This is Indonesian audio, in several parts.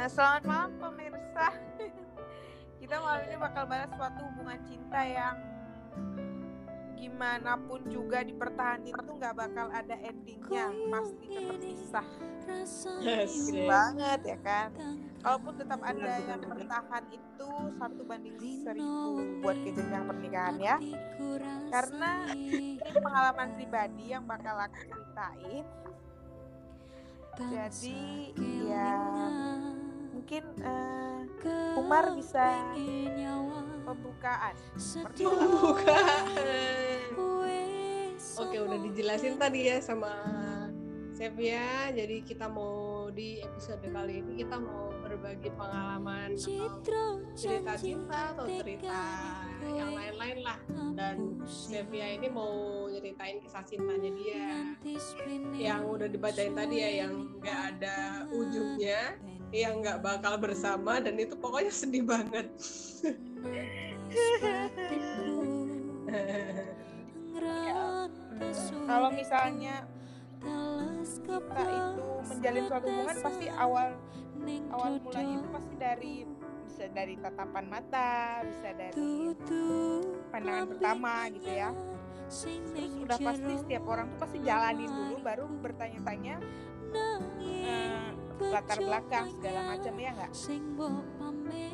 Nah, selamat malam pemirsa. Kita malam ini bakal bahas suatu hubungan cinta yang gimana pun juga dipertahankan itu nggak bakal ada endingnya, pasti terpisah. Yes, Gini banget ya kan. Kalaupun tetap ada yang bertahan itu satu banding seribu buat ke jenjang pernikahan ya. Karena ini pengalaman pribadi yang bakal aku ceritain. Jadi ya mungkin eh, Umar bisa pembukaan. Seperti itu. Bukan. Oke, udah dijelasin tadi ya sama Sevia. Jadi kita mau di episode kali ini kita mau berbagi pengalaman atau cerita cinta atau cerita yang lain-lain lah. Dan Sevia ini mau nyeritain kisah cintanya dia yang udah dibacain tadi ya yang nggak ada ujungnya yang nggak bakal bersama dan itu pokoknya sedih banget Kalau misalnya kita itu menjalin suatu hubungan pasti awal awal mulanya itu pasti dari bisa dari tatapan mata, bisa dari pandangan pertama gitu ya. Terus udah pasti setiap orang tuh pasti jalanin dulu baru bertanya-tanya eh, latar belakang segala macam ya nggak?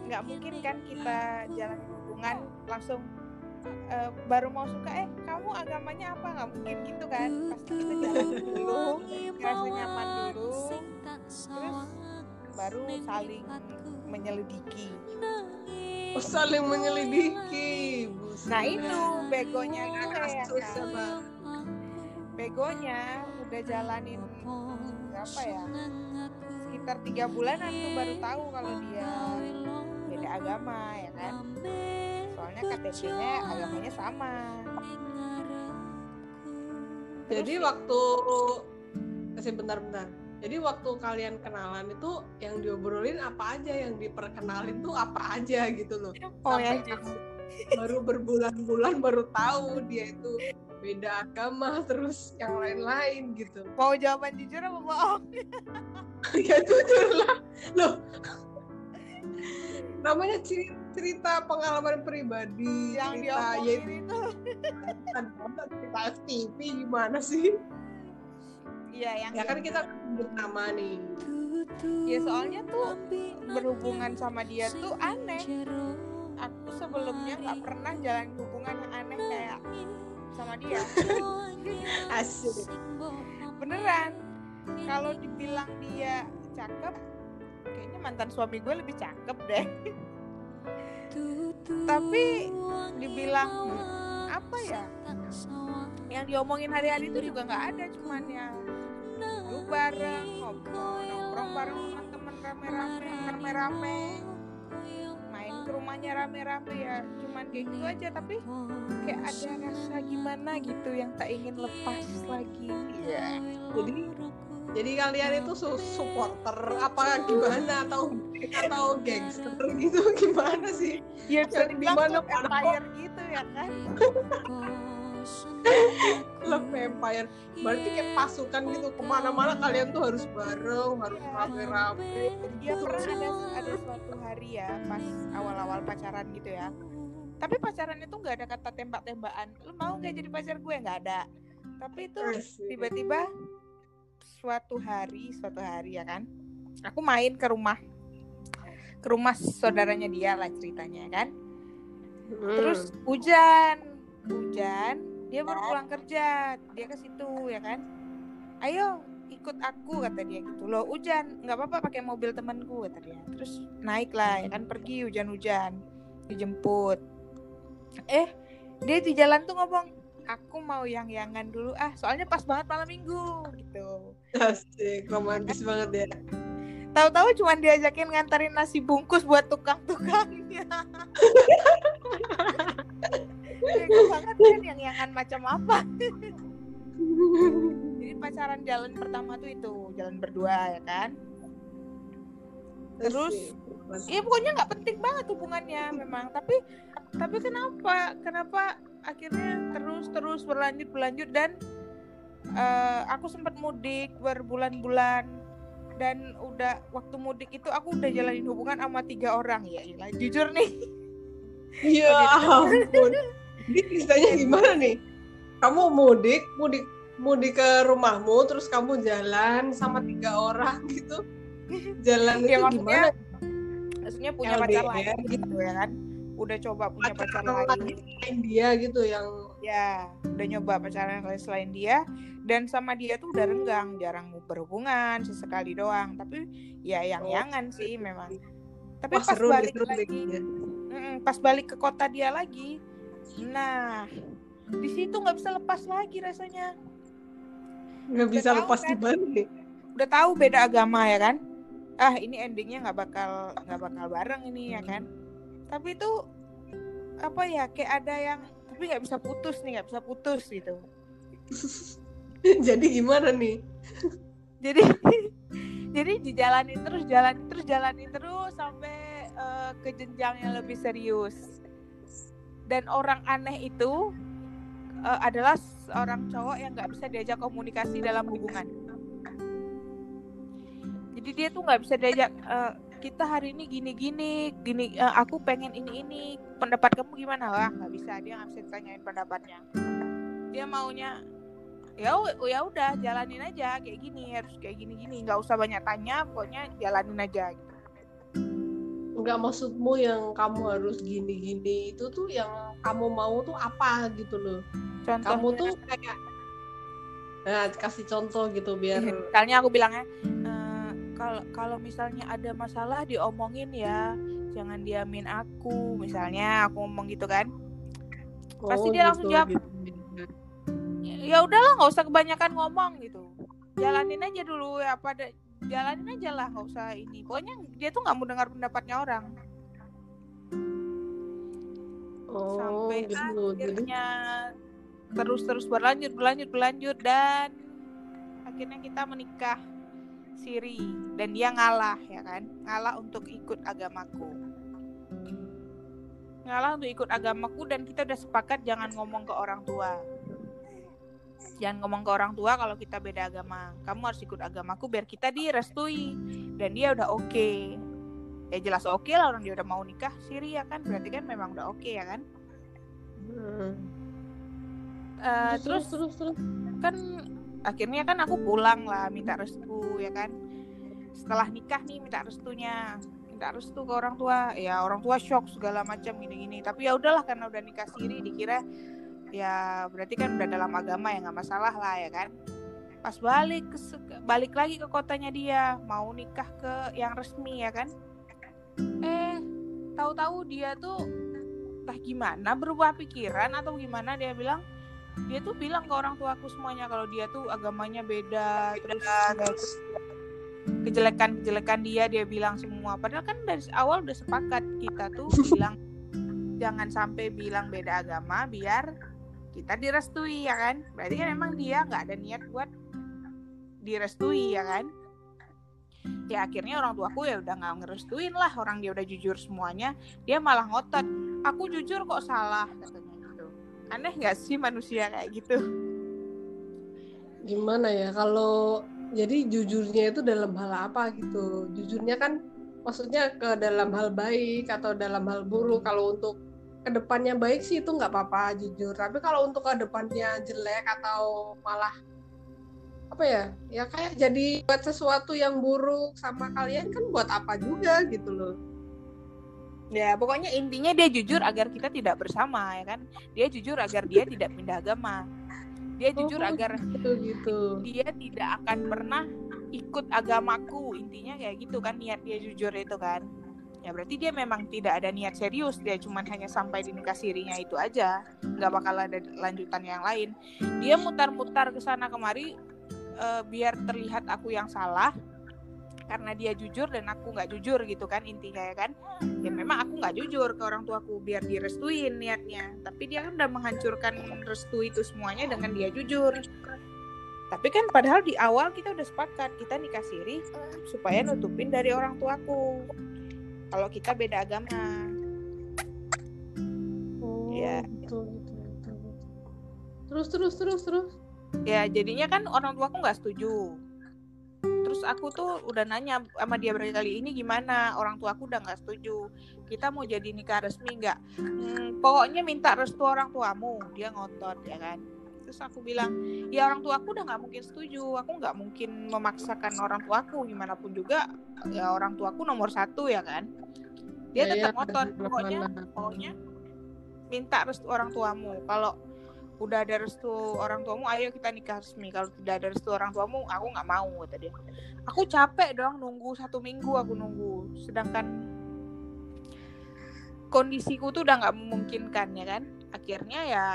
Nggak mungkin kan kita jalan hubungan langsung eh, baru mau suka eh kamu agamanya apa? Nggak mungkin gitu kan? Pasti kita jalan dulu ngerasa nyaman dulu terus baru saling menyelidiki. Oh, saling menyelidiki. nah itu begonya gue ya kan sama begonya udah jalanin berapa ya sekitar tiga bulanan tuh baru tahu kalau dia beda agama ya kan? Soalnya KTP-nya agamanya sama. Jadi waktu masih bentar-bentar jadi waktu kalian kenalan itu yang diobrolin apa aja yang diperkenalin tuh apa aja gitu loh. Oh ya Sampai kamu baru berbulan-bulan baru tahu dia itu beda agama terus yang lain-lain gitu. Mau jawaban jujur apa bohong? Ya jujur lah. Loh. Namanya ciri- cerita pengalaman pribadi yang cerita ya itu. Cerita FTV gimana sih? Iya yang ya kan kita nama nih. Ya soalnya tuh berhubungan sama dia tuh aneh. aku sebelumnya nggak pernah jalan hubungan yang aneh kayak sama dia. Asik. Beneran. Kalau dibilang dia cakep kayaknya mantan suami gue lebih cakep deh. Tapi dibilang apa ya? Yang diomongin hari-hari itu juga nggak ada cuman ya duduk bareng ngobrol nongkrong bareng teman-teman rame-rame rame-rame ke rumahnya rame-rame ya. Cuman kayak gitu aja tapi kayak ada rasa gimana gitu yang tak ingin lepas lagi. Ya jadi jadi kalian itu su- supporter apa gimana? Atau atau gangster gitu? Gimana sih? Ya bisa Yang dibilang empire gitu ya kan Love Vampire. Berarti kayak pasukan gitu ke mana-mana kalian tuh harus bareng harus rame-rame. Ya pernah ada ada suatu hari ya pas awal-awal pacaran gitu ya. Tapi pacaran itu nggak ada kata tembak-tembakan. Lu mau nggak jadi pacar gue? Nggak ada. Tapi itu tiba-tiba suatu hari suatu hari ya kan aku main ke rumah. Ke rumah saudaranya dia lah ceritanya ya kan. Hmm. terus hujan hujan dia baru pulang kerja dia ke situ ya kan? Ayo ikut aku kata dia gitu. Loh hujan nggak apa-apa pakai mobil temanku kata dia. Terus naik lah ya kan? Pergi hujan-hujan dijemput. Eh dia di jalan tuh ngomong aku mau yang yangan dulu ah soalnya pas banget malam minggu gitu. Asik romantis banget ya. Tahu-tahu cuman diajakin nganterin nasi bungkus buat tukang-tukangnya Bego banget kan yang yangan macam apa? Jadi pacaran jalan pertama tuh itu jalan berdua ya kan? Terus. Iya pokoknya nggak penting banget hubungannya memang. Tapi tapi kenapa? Kenapa akhirnya terus terus berlanjut berlanjut? Dan eh, aku sempat mudik berbulan-bulan. Dan udah waktu mudik itu aku udah jalanin hubungan sama tiga orang ya. Jujur nih. Iya ampun. Ini ceritanya gimana nih? Kamu mudik, mudik mudik ke rumahmu, terus kamu jalan sama tiga orang gitu. Jalan Ya, itu maksudnya gimana? maksudnya punya LDR. pacar lain gitu ya kan udah coba punya pacar lain Selain dia gitu yang ya udah nyoba pacaran lain selain dia dan sama dia tuh udah renggang jarang berhubungan sesekali doang tapi ya yang yangan sih memang tapi wah pas seru balik seru lagi mm, pas balik ke kota dia lagi nah di situ nggak bisa lepas lagi rasanya Nggak bisa tahu lepas kan? di nih? udah tahu beda agama ya kan ah ini endingnya nggak bakal nggak bakal bareng ini ya kan tapi itu apa ya kayak ada yang tapi nggak bisa putus nih nggak bisa putus gitu Jadi gimana nih? jadi jadi dijalanin terus jalanin terus jalanin terus sampai eh, ke jenjang yang lebih serius dan orang aneh itu eh, adalah seorang cowok yang nggak bisa diajak komunikasi dalam hubungan. Jadi dia tuh nggak bisa diajak eh, kita hari ini gini gini gini eh, aku pengen ini ini pendapat kamu gimana? Wah nggak bisa dia nggak bisa ditanyain pendapatnya. Dia maunya ya ya udah jalanin aja kayak gini harus kayak gini gini nggak usah banyak tanya pokoknya jalanin aja. Enggak maksudmu yang kamu harus gini-gini itu tuh yang kamu mau tuh apa gitu loh. contohnya Kamu tuh kayak Nah, kasih contoh gitu biar misalnya aku bilangnya "Eh, kalau kalau misalnya ada masalah diomongin ya jangan diamin aku misalnya aku ngomong gitu kan Pasti Oh, dia langsung jawab. gitu. ya udahlah nggak usah kebanyakan ngomong gitu jalanin aja dulu ya pada jalanin aja lah nggak usah ini. Pokoknya dia tuh nggak mau dengar pendapatnya orang. Oh, sampai gitu. Akhirnya terus terus berlanjut berlanjut berlanjut dan akhirnya kita menikah siri. Dan dia ngalah ya kan? Ngalah untuk ikut agamaku. Ngalah untuk ikut agamaku dan kita udah sepakat jangan ngomong ke orang tua jangan ngomong ke orang tua kalau kita beda agama. Kamu harus ikut agamaku biar kita direstui. Dan dia udah oke. Ya jelas oke lah orang dia udah mau nikah. Siri ya kan berarti kan memang udah oke ya kan? Hmm. Eh, terus, terus terus terus. kan akhirnya kan aku pulang lah minta restu ya kan? Setelah nikah nih minta restunya. Minta restu ke orang tua. Ya orang tua shock segala macam gini-gini. Tapi ya udahlah karena udah nikah siri dikira ya berarti kan udah dalam agama ya nggak masalah lah ya kan? Pas balik ke balik lagi ke kotanya dia mau nikah ke yang resmi ya kan? Eh tahu-tahu dia tuh entah gimana berubah pikiran atau gimana dia bilang dia tuh bilang ke orang tuaku semuanya kalau dia tuh agamanya beda terus kejelekan kejelekan dia dia bilang semua. Padahal kan dari awal udah sepakat kita tuh bilang jangan sampai bilang beda agama biar kita direstui ya kan? Berarti kan emang dia nggak ada niat buat direstui ya kan? Ya akhirnya orang tuaku ya udah nggak ngerestuin lah. Orang dia udah jujur semuanya dia malah ngotot. Aku jujur kok salah katanya gitu. Aneh nggak sih manusia kayak gitu? Gimana ya kalau jadi jujurnya itu dalam hal apa gitu? Jujurnya kan maksudnya ke dalam hal baik atau dalam hal buruk. Kalau untuk ke depannya baik sih itu nggak apa-apa jujur. Tapi kalau untuk ke depannya jelek atau malah apa ya ya kayak jadi buat sesuatu yang buruk sama kalian kan buat apa juga gitu loh. Ya pokoknya intinya dia jujur agar kita tidak bersama ya kan? Dia jujur agar dia tidak pindah agama. Dia jujur Oh, agar gitu gitu. dia tidak akan pernah ikut agamaku. Intinya kayak gitu kan niat dia jujur itu kan ya berarti dia memang tidak ada niat serius dia cuma hanya sampai di nikah sirinya itu aja. Nggak bakal ada lanjutan yang lain. Dia mutar-mutar ke sana kemari eh, biar terlihat aku yang salah karena dia jujur dan aku nggak jujur gitu kan intinya ya kan. Ya memang aku nggak jujur ke orang tuaku biar direstuin niatnya. Tapi dia kan udah menghancurkan restu itu semuanya dengan dia jujur. Tapi kan padahal di awal kita udah sepakat kita nikah siri supaya nutupin dari orang tuaku kalau kita beda agama. Oh, Ya. gitu, gitu, gitu. terus terus terus terus. Ya jadinya kan orang tuaku nggak setuju. Terus aku tuh udah nanya sama dia berkali-kali ini gimana? Orang tua aku udah nggak setuju. Kita mau jadi nikah resmi nggak? Hmm, pokoknya minta restu orang tuamu. Dia ngotot ya kan terus aku bilang ya orang tua aku udah nggak mungkin setuju. Aku nggak mungkin memaksakan orang tuaku. Gimana pun juga ya orang tuaku nomor satu ya kan? Dia ya, tetap ya, ngotot pokoknya pokoknya minta restu orang tuamu. Kalau udah ada restu orang tuamu ayo kita nikah resmi. Kalau tidak ada restu orang tuamu aku nggak mau kata dia. Aku capek dong nunggu satu minggu aku nunggu. Sedangkan kondisiku tuh udah nggak memungkinkan ya kan? Akhirnya ya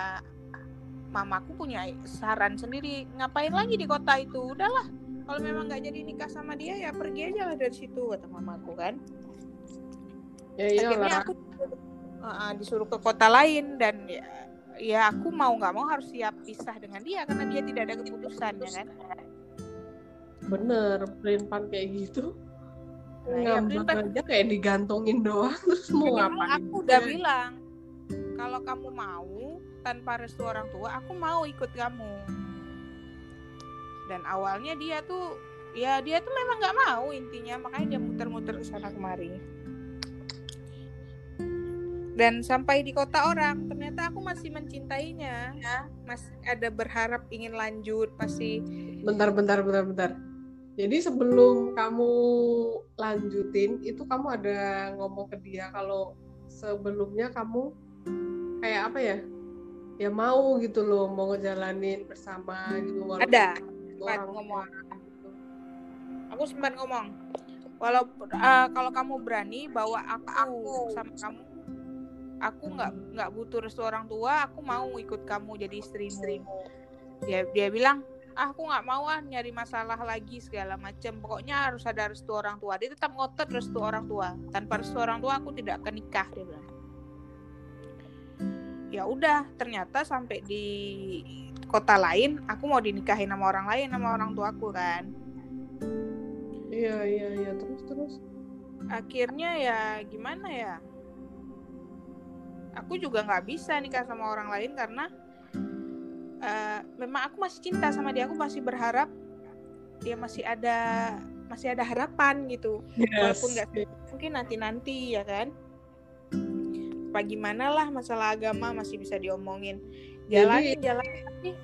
mamaku punya saran sendiri ngapain lagi di kota itu? Udahlah kalau memang nggak jadi nikah sama dia ya pergi aja lah dari situ kata mamaku kan. Ya akhirnya aku uh, disuruh ke kota lain dan ya, ya aku mau nggak mau harus siap pisah dengan dia karena dia tidak ada keputusan ya kan? Bener pelimpan kayak gitu. Nah, ya, aja kayak digantungin doang terus mau ngapain aku udah bilang kalau kamu mau tanpa restu orang tua aku mau ikut kamu. Dan awalnya dia tuh ya dia tuh memang nggak mau intinya makanya dia muter-muter ke sana kemari. Dan sampai di kota orang ternyata aku masih mencintainya. Ya. masih ada berharap ingin lanjut masih bentar bentar bentar bentar. Jadi sebelum kamu lanjutin itu kamu ada ngomong ke dia kalau sebelumnya kamu kayak apa ya ya mau gitu loh mau ngejalanin bersama gitu ada. sempat ngomong. gitu. aku sempat ngomong walau uh, kalau kamu berani bawa aku, aku. sama kamu aku nggak nggak butuh restu orang tua aku mau ikut kamu jadi istrimu. Dia dia bilang ah, aku nggak mau ah nyari masalah lagi segala macam pokoknya harus ada restu orang tua. Dia tetap ngotot restu orang tua. Tanpa restu orang tua aku tidak akan nikah dia bilang ya udah ternyata sampai di kota lain aku mau dinikahin sama orang lain sama orang tuaku kan. Iya iya iya terus terus. Akhirnya ya gimana ya? Aku juga nggak bisa nikah sama orang lain karena uh, memang aku masih cinta sama dia aku masih berharap dia masih ada masih ada harapan gitu. Yes. walaupun nggak mungkin nanti nanti ya kan apa gimana lah masalah agama masih bisa diomongin. Jalanin jadi, jalanin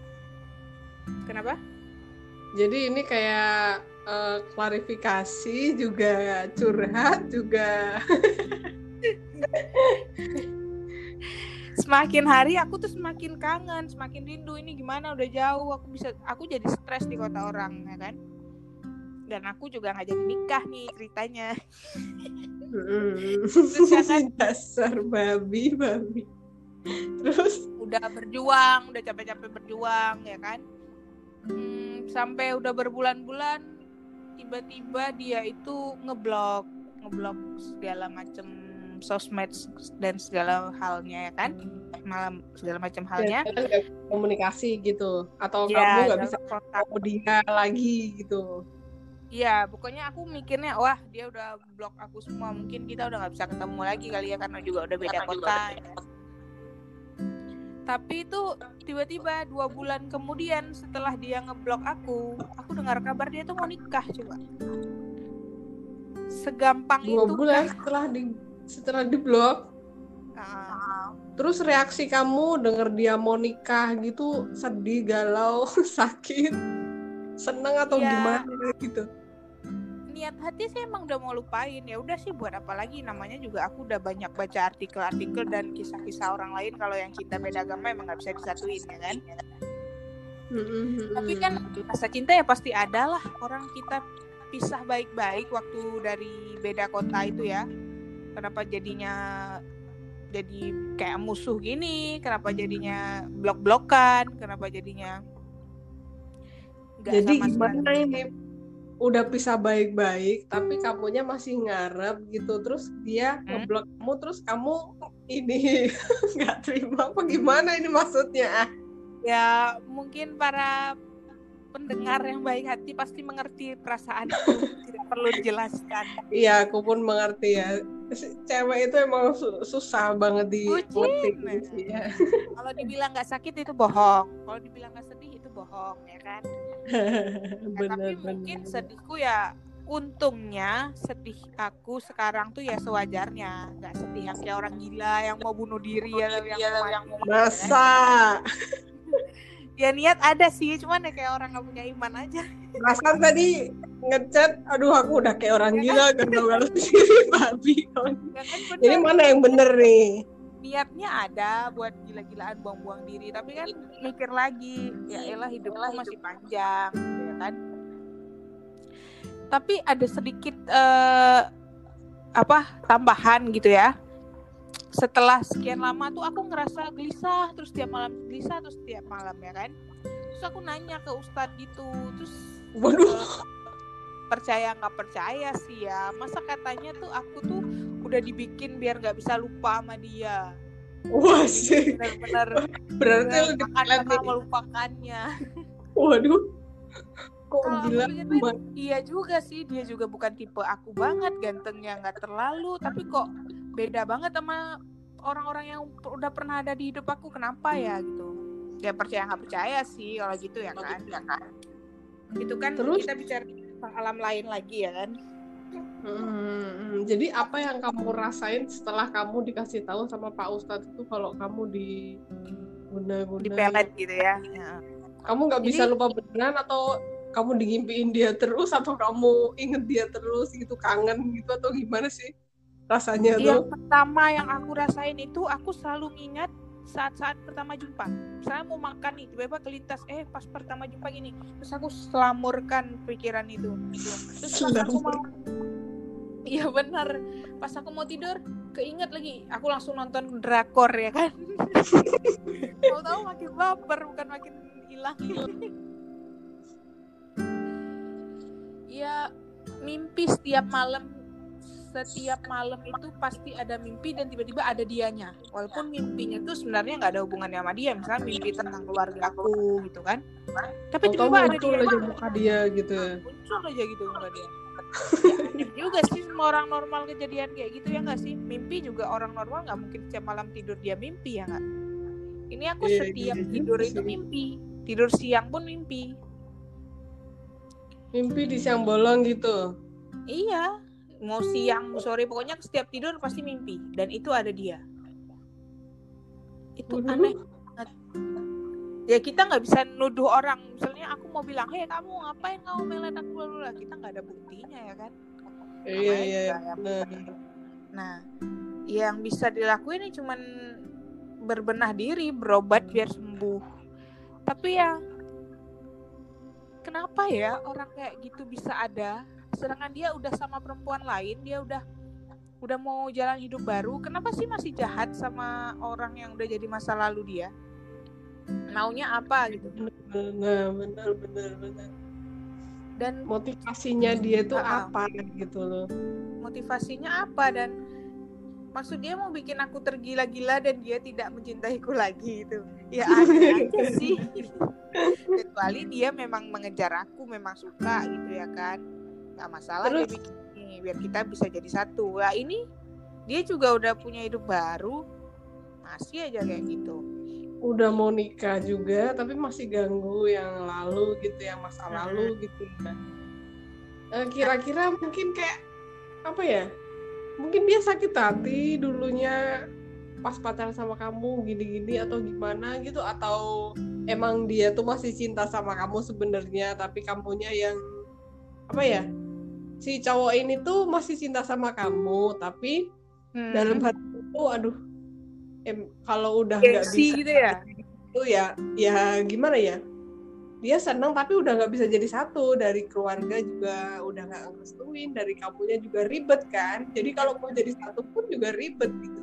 kenapa? Jadi ini kayak uh, klarifikasi juga curhat juga semakin hari aku tuh semakin kangen semakin rindu. Ini gimana? Udah jauh. Aku bisa aku jadi stres di kota orang ya kan? Dan aku juga nggak jadi nikah nih ceritanya terus ya kan dasar babi babi. Terus? Udah berjuang udah capek-capek berjuang ya kan? Hmm, sampai udah berbulan-bulan tiba-tiba dia itu ngeblok ngeblok segala macem sosmed dan segala halnya ya kan? Malam segala macam halnya. ya, komunikasi gitu. Atau ya, kamu nggak bisa kontak. dia lagi gitu Iya, pokoknya aku mikirnya wah dia udah blok aku semua, mungkin kita udah nggak bisa ketemu lagi kali ya karena juga udah beda kota. Ya. Tapi itu tiba-tiba dua bulan kemudian setelah dia ngeblok aku, aku dengar kabar dia tuh mau nikah coba. Segampang dua itu. Dua bulan kan? setelah di setelah diblok. Nah. Terus reaksi kamu denger dia mau nikah gitu sedih, galau, sakit? seneng atau ya, gimana gitu niat hati sih emang udah mau lupain. Ya udah sih buat apa lagi? Namanya juga aku udah banyak baca artikel-artikel dan kisah-kisah orang lain. Kalau yang cinta beda agama emang nggak bisa disatuin ya kan? Mm-hmm. tapi kan rasa cinta ya pasti ada lah. Orang kita pisah baik-baik waktu dari beda kota itu ya. Kenapa jadinya jadi kayak musuh gini? Kenapa jadinya blok-blokan? Kenapa jadinya Gak Jadi gimana ini udah bisa baik-baik tapi kamunya masih ngarep gitu. Terus dia hmm? ngeblok kamu terus kamu ini nggak terima apa gimana ini maksudnya? Ya mungkin para pendengar yang baik hati pasti mengerti perasaan tidak perlu dijelaskan. Iya aku pun mengerti ya. Cewek itu emang susah banget di ya. kalau dibilang nggak sakit itu bohong. Kalau dibilang nggak sedih bohong ya kan? Nah, tapi mungkin sedihku ya untungnya sedih aku sekarang tuh ya sewajarnya. Nggak sedih yang kayak orang gila yang mau bunuh diri ya yang, yang mau masa. Ya niat ada sih cuman ya kayak orang nggak punya iman aja. Masa tadi ngechat aduh aku udah kayak orang gila kan? kalau sendiri babi kan jadi mana yang bener nih niatnya ada buat gila-gilaan buang-buang diri tapi kan mikir lagi ya elah hidup masih panjang ya kan. Tapi ada sedikit uh, apa tambahan gitu ya. Setelah sekian lama tuh aku ngerasa gelisah terus tiap malam gelisah terus tiap malam ya kan. Terus aku nanya ke ustadz gitu terus Waduh. Uh, percaya nggak percaya sih ya. Masa katanya tuh aku tuh udah dibikin biar nggak bisa lupa sama dia. Wah sih benar-benar berarti akan melupakannya. Waduh. Kok Kalo gila iya juga sih dia juga bukan tipe aku banget gantengnya nggak terlalu tapi kok beda banget sama orang-orang yang udah pernah ada di hidup aku kenapa ya gitu. Ya percaya nggak percaya sih kalau gitu ya kan. ya kan. Itu kan Terus? kita bicara tentang alam lain lagi ya kan Hmm, jadi apa yang kamu rasain setelah kamu dikasih tahu sama Pak Ustadz itu kalau kamu di guna-guna di pelet gitu ya? ya. Kamu nggak bisa lupa beneran atau kamu digimpiin dia terus atau kamu inget dia terus gitu kangen gitu atau gimana sih rasanya yang tuh? pertama yang aku rasain itu aku selalu ingat saat-saat pertama jumpa. Saya mau makan nih tiba-tiba kelintas eh pas pertama jumpa gini. Terus aku selamurkan pikiran itu. Terus pas aku mau iya benar. Pas aku mau tidur keinget lagi aku langsung nonton drakor ya kan? Mau tahu makin baper bukan makin hilang. Ya mimpi setiap malam setiap malam itu pasti ada mimpi dan tiba-tiba ada dianya. Walaupun mimpinya itu sebenarnya nggak ada hubungannya sama dia misalnya mimpi tentang keluarga aku gitu kan. Tapi tiba-tiba ada dia aja muka dia gitu. Ya muncul aja gitu muka dia. Ya, juga sih semua orang normal kejadian kayak gitu ya nggak sih? Mimpi juga orang normal nggak mungkin setiap malam tidur dia mimpi ya nggak? Ini aku yeah, setiap yeah, tidur itu mimpi. Tidur siang pun mimpi. Mimpi di siang bolong gitu. Iya, mau siang, sore pokoknya setiap tidur pasti mimpi dan itu ada dia. Itu aneh banget. Ya kita nggak bisa nuduh orang. Misalnya aku mau bilang, hei kamu ngapain kamu melet aku lalu lah. Kita nggak ada buktinya ya kan. Iya iya. iya. Nah, yang bisa dilakuin ini cuman berbenah diri, berobat biar sembuh. Tapi yang kenapa ya orang kayak gitu bisa ada sedangkan dia udah sama perempuan lain dia udah udah mau jalan hidup baru kenapa sih masih jahat sama orang yang udah jadi masa lalu dia? Maunya apa gitu? Benar benar benar benar dan motivasinya dia tuh uh, apa gitu loh. Motivasinya apa? Dan maksud dia mau bikin aku tergila-gila dan dia tidak mencintaiku lagi itu. Ya aneh aja sih. Kecuali dia memang mengejar aku memang suka gitu ya kan nggak masalah Terus? dia bikin ini biar kita bisa jadi satu. Lah ini dia juga udah punya hidup baru. Masih aja kayak gitu. Udah mau nikah juga tapi masih ganggu yang lalu gitu yang masa nah. lalu gitu kan. Kira-kira mungkin kayak apa ya mungkin dia sakit hati dulunya pas pacaran sama kamu gini-gini atau gimana gitu atau emang dia tuh masih cinta sama kamu sebenarnya tapi kamunya yang apa ya si cowok ini tuh masih cinta sama kamu tapi hmm. dalam hati itu aduh em, kalau udah nggak bisa gitu ya? itu ya ya gimana ya? Dia senang tapi udah nggak bisa jadi satu. Dari keluarga juga udah nggak ngerestuin dari kamunya juga ribet kan? Jadi kalau mau jadi satu pun juga ribet gitu.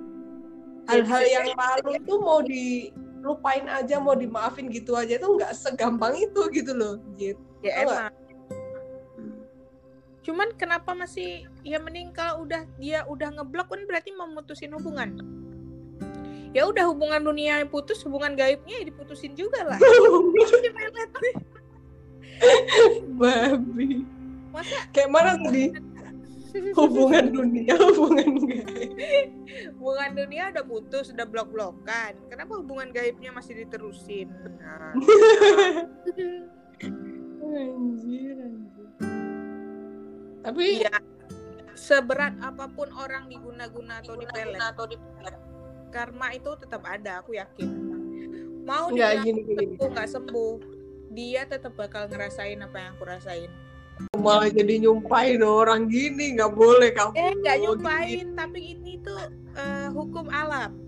Hal-hal yang lalu tuh mau dilupain aja mau dimaafin gitu aja tuh nggak segampang itu gitu loh gitu ya emang cuman kenapa masih ya mending kalau udah dia udah ngeblok kan berarti memutusin hubungan. Ya udah hubungan dunia yang putus hubungan gaibnya ya diputusin juga lah. Babi. Masa kayak mana tadi? Hubungan dunia hubungan gaib. Hubungan dunia udah putus udah blok blokan kenapa hubungan gaibnya masih diterusin? Nah. anjir, anjir. Tapi Iya. Seberat apa pun orang diguna-guna atau dipelet, atau di karma itu tetap ada, aku yakin. Mau Enggak dibilang gini gini. sembuh nggak sembuh, dia tetap bakal ngerasain apa yang aku rasain. Malah jadi nyumpain orang gini nggak boleh kamu. Eh, nggak gini. nyumpain, tapi ini tuh eh, hukum alam.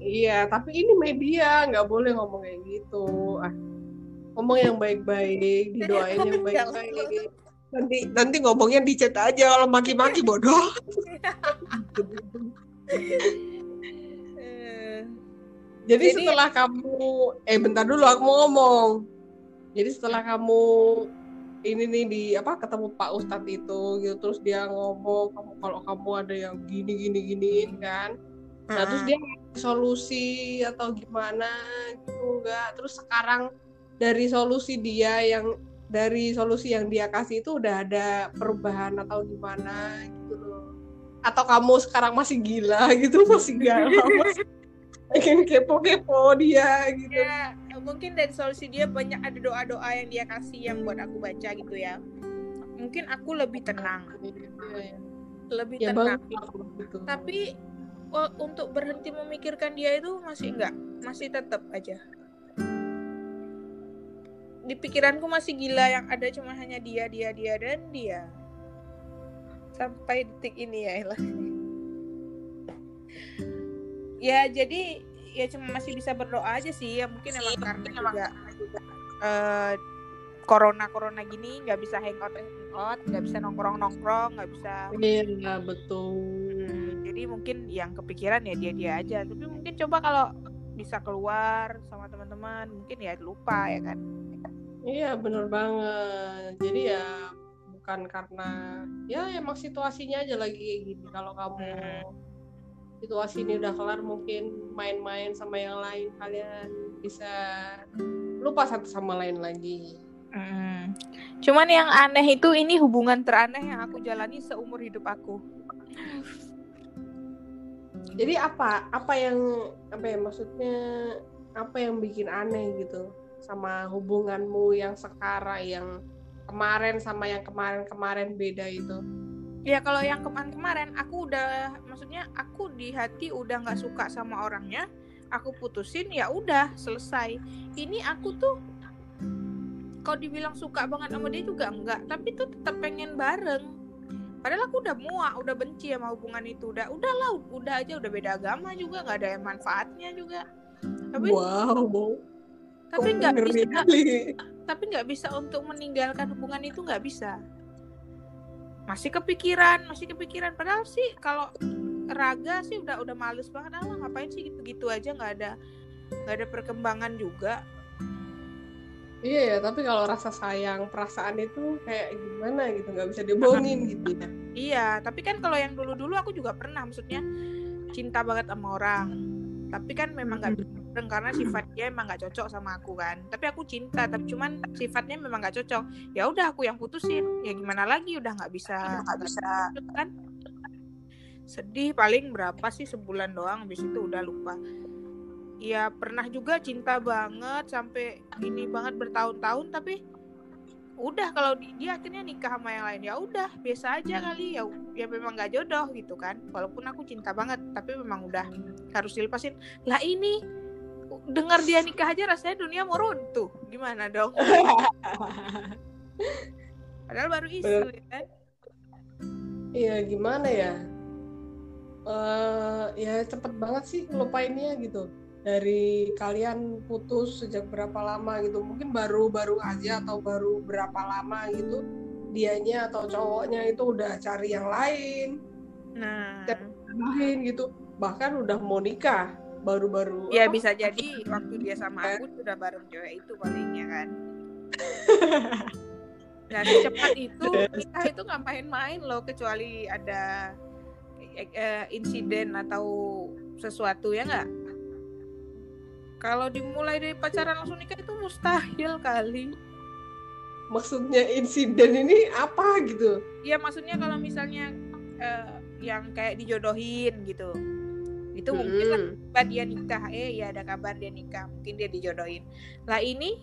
Iya, tapi ini media nggak boleh ngomong kayak gitu. Ah, ngomong yang baik-baik, didoain yang baik-baik. Nanti nanti ngomongnya di chat aja kalau maki-maki bodoh. Jadi, Jadi- setelah kamu eh bentar dulu aku mau ngomong. Jadi setelah kamu ini nih di apa ketemu Pak Ustadz itu gitu terus dia ngomong kamu kalau kamu ada yang gini gini giniin kan. Nah, terus dia solusi atau gimana gitu enggak. Terus sekarang dari solusi dia yang dari solusi yang dia kasih itu udah ada perubahan atau gimana gitu loh. Atau kamu sekarang masih gila gitu, masih galau, masih pengen kepo-kepo dia gitu. ya mungkin dari solusi dia banyak ada doa-doa yang dia kasih yang buat aku baca gitu ya. Mungkin aku lebih tenang, lebih Ya tenang. gitu. Tapi oh, untuk berhenti memikirkan dia itu masih enggak, masih tetap aja. Di pikiranku masih gila yang ada cuma hanya dia, dia, dia dan dia. Sampai detik ini ya Ella. ya jadi ya cuma masih bisa berdoa aja sih ya mungkin emang karena juga eh, corona corona gini nggak bisa hangout hangout nggak bisa nongkrong nongkrong nggak bisa Iya, betul. Hmm, jadi mungkin yang kepikiran ya dia dia aja tapi mungkin coba kalau bisa keluar sama teman-teman mungkin ya lupa ya kan Iya, bener banget. Jadi ya bukan karena ya emang situasinya aja lagi kayak gini. Kalau kamu situasi ini udah kelar mungkin main-main sama yang lain kalian bisa lupa satu sama lain lagi. Hmm. cuman yang aneh itu ini hubungan teraneh yang aku jalani seumur hidup aku Jadi apa apa yang apa ya maksudnya apa yang bikin aneh gitu sama hubunganmu yang sekarang yang kemarin sama yang kemarin-kemarin beda itu. ya kalau yang kemarin-kemarin aku udah maksudnya aku di hati udah nggak suka sama orangnya aku putusin ya udah selesai ini aku tuh kalau dibilang suka banget sama dia juga enggak tapi tuh tetap pengen bareng padahal aku udah muak udah benci sama hubungan itu udah udahlah udah aja udah beda agama juga nggak ada yang manfaatnya juga tapi Wow. Tapi kok nggak bisa. tapi nggak bisa untuk meninggalkan hubungan itu nggak bisa. Masih kepikiran masih kepikiran. Padahal sih kalau raga sih udah udah males banget. Ah ngapain sih gitu gitu aja? Nggak ada nggak ada perkembangan juga. Iya ya, tapi kalau rasa sayang, perasaan itu kayak gimana gitu, nggak bisa dibohongin gitu ya. iya tapi kan kalau yang dulu dulu aku juga pernah. Maksudnya cinta banget sama orang. Tapi kan memang nggak bisa bareng karena sifat dia emang nggak cocok sama aku kan. Tapi aku cinta tapi cuman sifatnya memang nggak cocok. Ya udah aku yang putusin. Ya gimana lagi? Udah nggak bisa. Nggak bisa. Kan? Sedih paling berapa sih sebulan doang? Habis itu udah lupa. Ya pernah juga cinta banget sampai ini banget bertahun-tahun tapi udah kalau di- dia akhirnya nikah sama yang lain. Ya udah biasa aja kali. Ya ya memang nggak jodoh gitu kan. Walaupun aku cinta banget tapi memang udah harus dilepasin. Lah ini dengar dia nikah aja rasanya dunia mau runtuh gimana dong padahal baru isu ya kan Iya gimana ya? Eh ya cepet banget sih ngelupainnya gitu. Dari kalian putus sejak berapa lama gitu? Mungkin baru-baru aja atau baru berapa lama gitu? Dianya atau cowoknya itu udah cari yang lain, nah lain gitu. Bahkan udah mau nikah baru-baru. ya apa? bisa jadi waktu dia sama aku sudah bareng cewek itu palingnya kan nah secepat itu nikah itu nggak main-main loh kecuali ada eh, eh, insiden atau sesuatu ya nggak kalau dimulai dari pacaran langsung nikah itu mustahil kali Maksudnya insiden ini apa gitu? ya maksudnya kalau misalnya eh, yang kayak dijodohin gitu itu mungkin lah kabar dia nikah eh ya ada kabar dia nikah mungkin dia dijodohin. Lah ini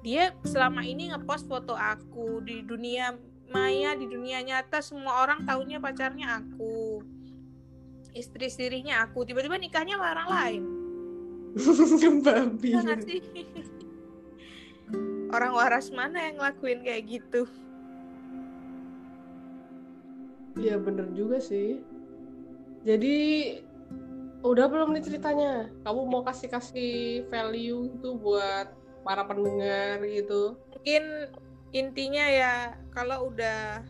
dia selama ini ngepost foto aku di dunia maya di dunia nyata semua orang tahunya pacarnya aku istri istrinya aku tiba-tiba nikahnya sama orang lain. Babi ya sih? Orang waras mana yang ngelakuin kayak gitu? Iya bener juga sih. Jadi udah belum nih ceritanya? Kamu mau kasih-kasih value itu buat para pendengar gitu? Mungkin intinya ya kalau udah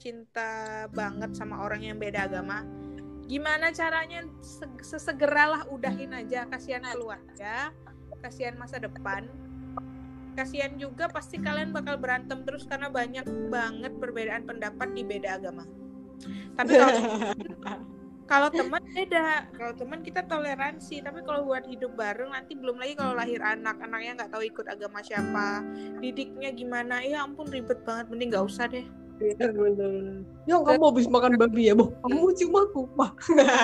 cinta banget sama orang yang beda agama, gimana caranya sesegeralah udahin aja kasihan keluarga, kasihan masa depan. Kasihan juga pasti kalian bakal berantem terus karena banyak banget perbedaan pendapat di beda agama. Tapi kalau kalau teman beda kalau teman kita toleransi tapi kalau buat hidup bareng nanti belum lagi kalau lahir anak anaknya nggak tahu ikut agama siapa didiknya gimana ya ampun ribet banget mending nggak usah deh Iya bener. Ya kamu habis makan babi ya, boh. Kamu cium aku, wah.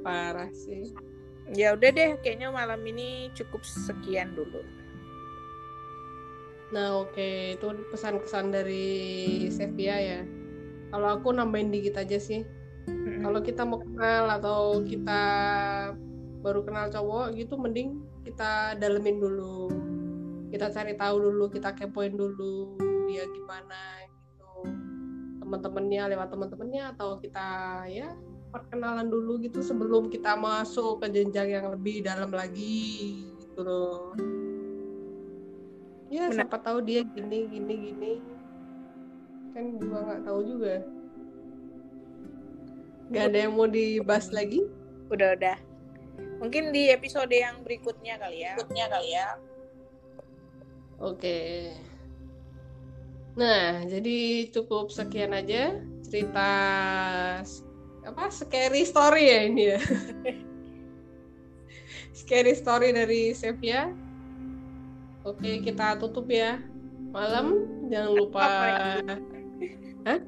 Parah sih. Ya udah deh, kayaknya malam ini cukup sekian dulu. Nah oke, okay. itu pesan-pesan dari Sevia ya. Kalau aku nambahin dikit aja sih. Kalau kita mau kenal atau kita baru kenal cowok gitu, mending kita dalemin dulu. Kita cari tahu dulu kita kepoin dulu dia gimana gitu. Teman-temannya lewat teman-temannya atau kita ya perkenalan dulu gitu sebelum kita masuk ke jenjang yang lebih dalam lagi gitu loh. Ya Benar. siapa tahu dia gini gini gini kan juga nggak tahu juga nggak ada yang mau dibahas lagi udah udah mungkin di episode yang berikutnya kali ya berikutnya kali ya Oke. Nah, jadi cukup sekian aja cerita apa scary story ya ini ya. scary story dari Sevia. Oke, kita tutup ya. Malam jangan lupa Hah?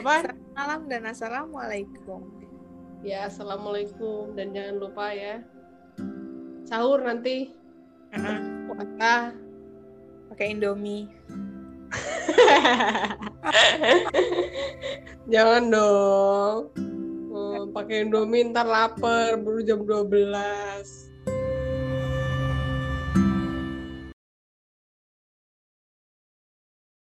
Apa? Malam dan assalamualaikum. Ya, assalamualaikum dan jangan lupa ya. Sahur nanti. Uh -huh. Puasa pakai Indomie. Jangan dong. Hmm, pakai Indomie ntar lapar baru jam 12.